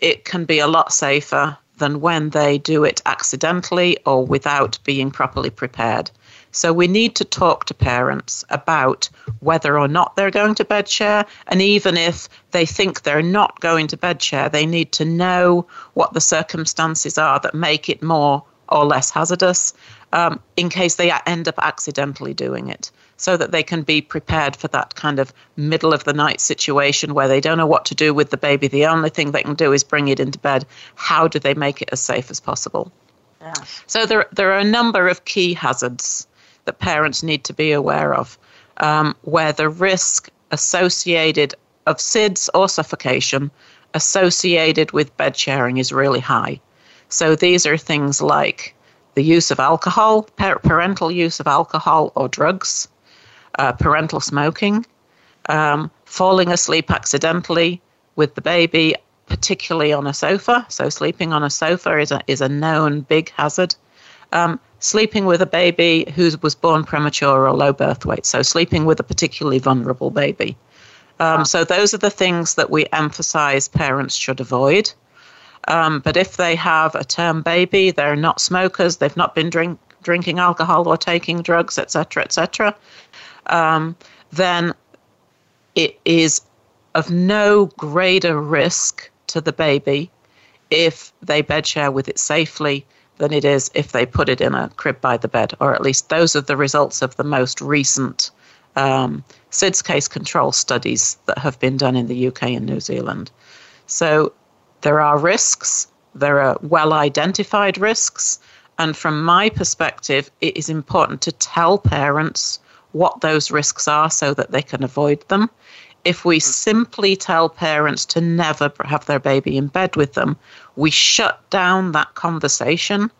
it can be a lot safer than when they do it accidentally or without being properly prepared. So we need to talk to parents about whether or not they're going to bed share. And even if they think they're not going to bed share, they need to know what the circumstances are that make it more or less hazardous um, in case they end up accidentally doing it so that they can be prepared for that kind of middle of the night situation where they don't know what to do with the baby. The only thing they can do is bring it into bed. How do they make it as safe as possible? Yeah. So there, there are a number of key hazards that parents need to be aware of, um, where the risk associated of SIDS or suffocation associated with bed sharing is really high. So these are things like the use of alcohol, parental use of alcohol or drugs, uh, parental smoking, um, falling asleep accidentally with the baby, particularly on a sofa. So sleeping on a sofa is a, is a known big hazard. Um, sleeping with a baby who was born premature or low birth weight, so sleeping with a particularly vulnerable baby. Um, so those are the things that we emphasize parents should avoid. Um, but if they have a term baby, they're not smokers, they've not been drink, drinking alcohol or taking drugs, etc., etc., um, then it is of no greater risk to the baby if they bed share with it safely than it is if they put it in a crib by the bed, or at least those are the results of the most recent um, SIDS case control studies that have been done in the UK and New Zealand. So there are risks, there are well identified risks, and from my perspective, it is important to tell parents what those risks are so that they can avoid them. If we hmm. simply tell parents to never have their baby in bed with them, we shut down that conversation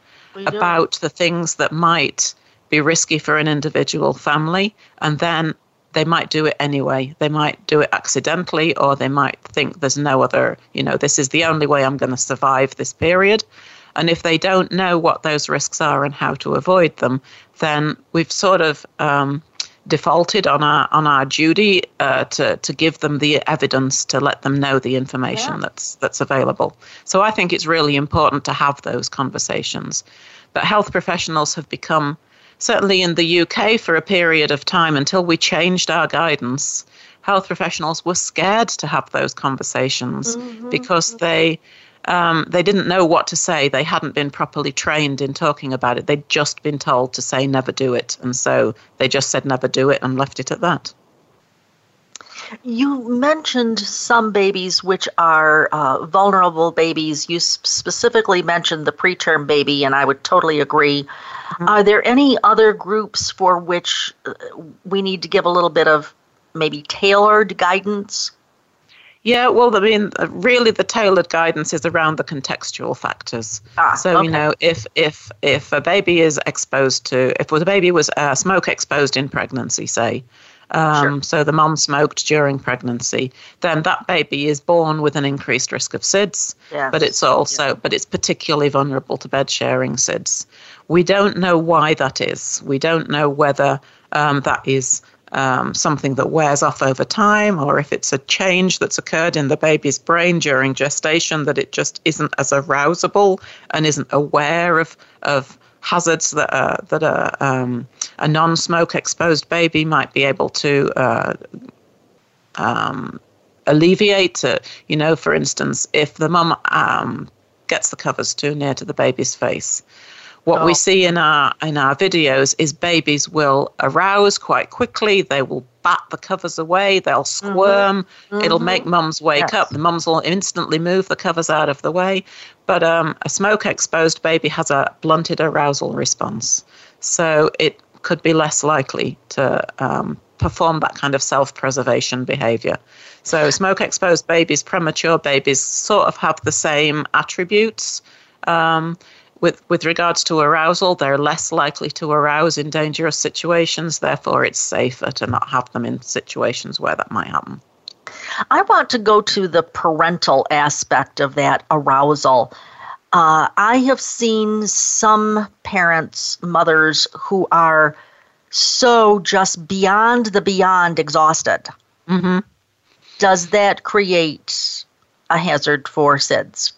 about the things that might be risky for an individual family, and then they might do it anyway. They might do it accidentally, or they might think there's no other, you know, this is the only way I'm going to survive this period. And if they don't know what those risks are and how to avoid them, then we've sort of um, defaulted on our on our duty uh, to to give them the evidence to let them know the information yeah. that's that's available. So I think it's really important to have those conversations. But health professionals have become certainly in the UK for a period of time until we changed our guidance. Health professionals were scared to have those conversations mm-hmm. because they um, they didn't know what to say. They hadn't been properly trained in talking about it. They'd just been told to say never do it. And so they just said never do it and left it at that. You mentioned some babies which are uh, vulnerable babies. You specifically mentioned the preterm baby, and I would totally agree. Mm-hmm. Are there any other groups for which uh, we need to give a little bit of maybe tailored guidance? Yeah, well, I mean, uh, really, the tailored guidance is around the contextual factors. Ah, so okay. you know, if if if a baby is exposed to, if the baby was uh, smoke exposed in pregnancy, say, um, sure. so the mom smoked during pregnancy, then that baby is born with an increased risk of SIDS. Yes. But it's also, yeah. but it's particularly vulnerable to bed sharing SIDS. We don't know why that is. We don't know whether um, that is um, something that wears off over time, or if it's a change that's occurred in the baby's brain during gestation that it just isn't as arousable and isn't aware of of hazards that are, that are, um, a non-smoke exposed baby might be able to uh, um, alleviate. Uh, you know, for instance, if the mum um, gets the covers too near to the baby's face, what oh. we see in our in our videos is babies will arouse quite quickly. They will bat the covers away. They'll mm-hmm. squirm. Mm-hmm. It'll make mums wake yes. up. The mums will instantly move the covers out of the way. But um, a smoke exposed baby has a blunted arousal response, so it could be less likely to um, perform that kind of self preservation behavior. So, smoke exposed babies, premature babies, sort of have the same attributes. Um, with, with regards to arousal, they're less likely to arouse in dangerous situations. Therefore, it's safer to not have them in situations where that might happen. I want to go to the parental aspect of that arousal. Uh, I have seen some parents, mothers, who are so just beyond the beyond exhausted. Mm-hmm. Does that create a hazard for SIDS?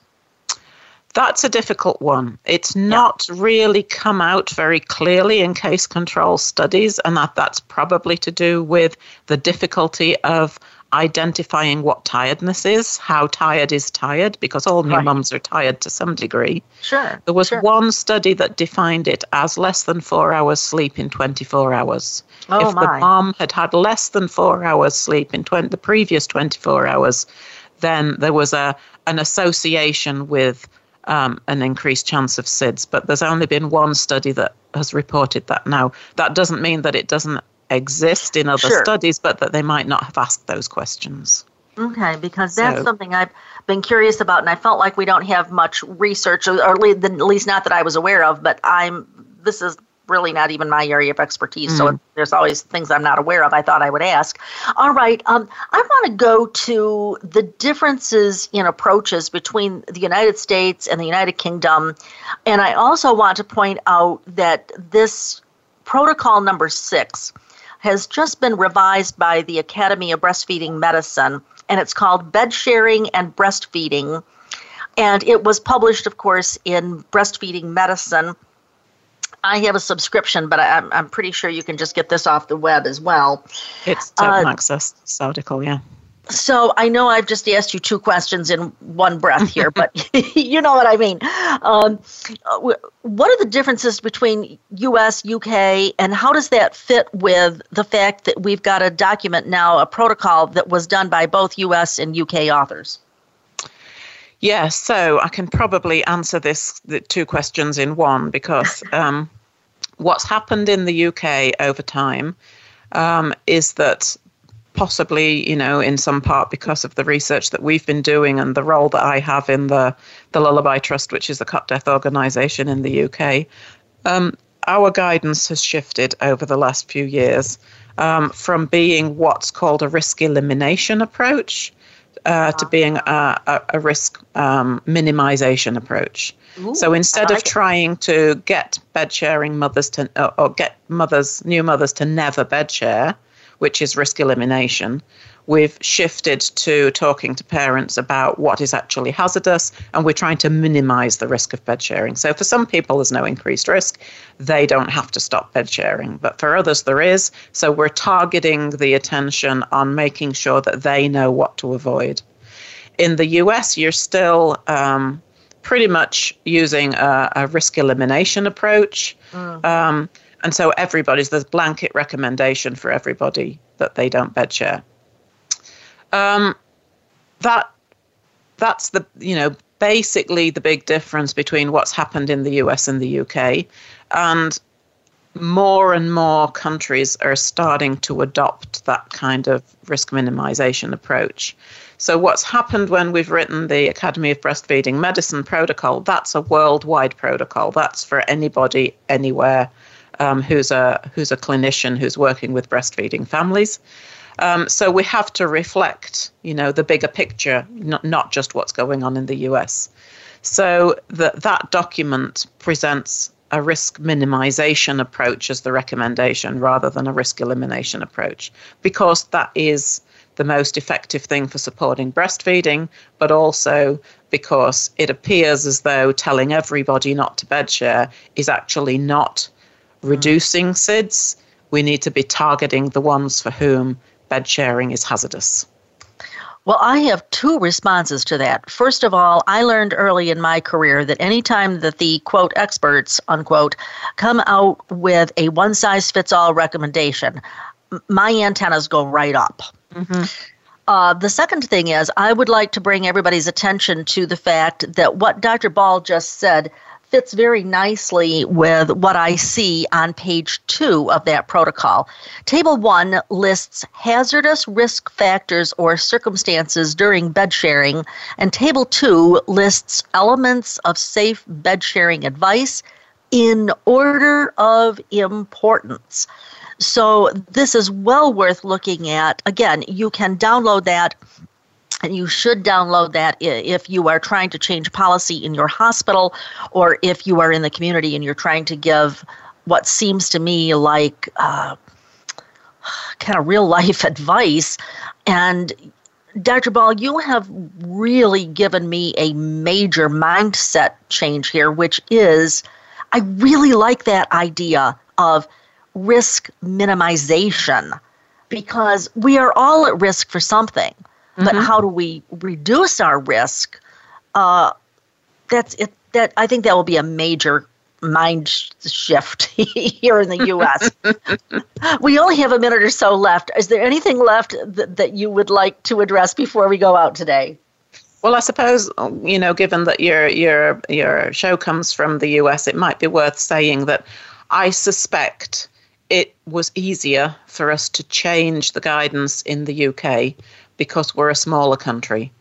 That's a difficult one. It's not yeah. really come out very clearly in case control studies, and that that's probably to do with the difficulty of identifying what tiredness is, how tired is tired, because all new right. mums are tired to some degree. Sure. There was sure. one study that defined it as less than four hours sleep in 24 hours. Oh if my. the mom had had less than four hours sleep in 20, the previous 24 hours, then there was a an association with um, an increased chance of SIDS. But there's only been one study that has reported that now. That doesn't mean that it doesn't exist in other sure. studies, but that they might not have asked those questions. Okay, because that's so, something I've been curious about, and I felt like we don't have much research, or at least not that I was aware of. But I'm this is really not even my area of expertise. Mm. So there's always things I'm not aware of. I thought I would ask. All right. Um, I want to go to the differences in approaches between the United States and the United Kingdom. And I also want to point out that this protocol number six has just been revised by the Academy of Breastfeeding Medicine, and it's called Bed Sharing and Breastfeeding. And it was published, of course, in Breastfeeding Medicine I have a subscription, but I, am I'm pretty sure you can just get this off the web as well. It's open uh, access article, yeah. So I know I've just asked you two questions in one breath here, but you know what I mean. Um, what are the differences between U.S., UK, and how does that fit with the fact that we've got a document now, a protocol that was done by both U.S. and UK authors? Yeah, so I can probably answer this the two questions in one because um, what's happened in the UK over time um, is that possibly, you know, in some part because of the research that we've been doing and the role that I have in the, the Lullaby Trust, which is the cot Death organisation in the UK, um, our guidance has shifted over the last few years um, from being what's called a risk elimination approach uh, to being a, a, a risk um, minimization approach. Ooh, so instead like of trying it. to get bed sharing mothers to, or, or get mothers, new mothers to never bed share, which is risk elimination, we've shifted to talking to parents about what is actually hazardous and we're trying to minimize the risk of bed sharing. So for some people, there's no increased risk. They don't have to stop bed sharing. But for others, there is. So we're targeting the attention on making sure that they know what to avoid. In the US, you're still um, pretty much using a, a, risk elimination approach. Mm. Um, and so everybody's, there's blanket recommendation for everybody that they don't bed share. Um, that that's the you know basically the big difference between what's happened in the US and the UK, and more and more countries are starting to adopt that kind of risk minimization approach. So, what's happened when we've written the Academy of Breastfeeding Medicine protocol? That's a worldwide protocol. That's for anybody, anywhere, um, who's a who's a clinician who's working with breastfeeding families. Um, so we have to reflect, you know, the bigger picture, not, not just what's going on in the US. So that that document presents a risk minimization approach as the recommendation rather than a risk elimination approach, because that is the most effective thing for supporting breastfeeding, but also because it appears as though telling everybody not to bedshare is actually not reducing SIDS. We need to be targeting the ones for whom bed sharing is hazardous? Well, I have two responses to that. First of all, I learned early in my career that anytime that the quote experts unquote come out with a one size fits all recommendation, my antennas go right up. Mm-hmm. Uh, the second thing is, I would like to bring everybody's attention to the fact that what Dr. Ball just said fits very nicely with what I see on page two of that protocol. Table one lists hazardous risk factors or circumstances during bed sharing, and table two lists elements of safe bed sharing advice in order of importance. So, this is well worth looking at. Again, you can download that and you should download that if you are trying to change policy in your hospital or if you are in the community and you're trying to give what seems to me like uh, kind of real life advice. And Dr. Ball, you have really given me a major mindset change here, which is I really like that idea of risk minimization because we are all at risk for something but mm-hmm. how do we reduce our risk? Uh, that's it. That I think that will be a major mind shift here in the U.S. we only have a minute or so left. Is there anything left that, that you would like to address before we go out today? Well, I suppose you know, given that your your your show comes from the U.S., it might be worth saying that I suspect it was easier for us to change the guidance in the UK because we're a smaller country.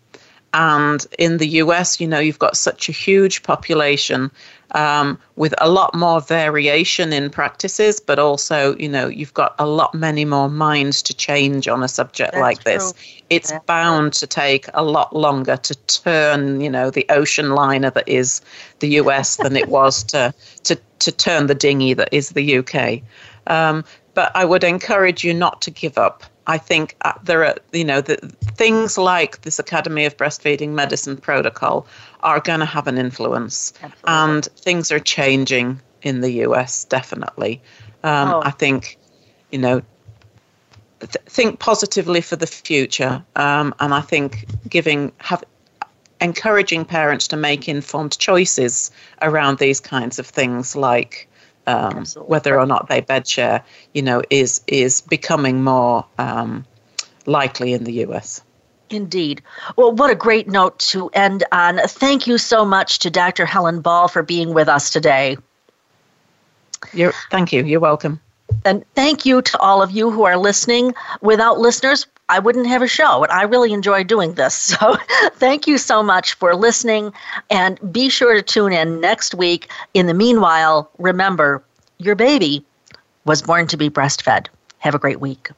And in the US, you know, you've got such a huge population um, with a lot more variation in practices, but also, you know, you've got a lot many more minds to change on a subject That's like this. True. It's bound to take a lot longer to turn, you know, the ocean liner that is the US than it was to, to, to turn the dinghy that is the UK. Um, but I would encourage you not to give up. I think uh, there are, you know, the, things like this Academy of Breastfeeding Medicine protocol are going to have an influence. Absolutely. And things are changing in the US, definitely. Um, oh. I think, you know, th- think positively for the future. Um, and I think giving, have, encouraging parents to make informed choices around these kinds of things like um, whether or not they bed share, you know, is is becoming more um, likely in the U.S. Indeed. Well, what a great note to end on. Thank you so much to Dr. Helen Ball for being with us today. You're, thank you. You're welcome. And thank you to all of you who are listening. Without listeners, I wouldn't have a show. And I really enjoy doing this. So thank you so much for listening. And be sure to tune in next week. In the meanwhile, remember your baby was born to be breastfed. Have a great week.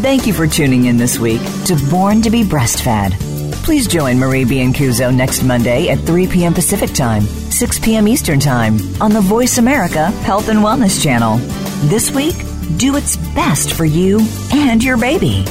Thank you for tuning in this week to Born to be Breastfed. Please join Marie Biancuzzo next Monday at 3 p.m. Pacific Time, 6 p.m. Eastern Time on the Voice America Health and Wellness Channel. This week, do its best for you and your baby.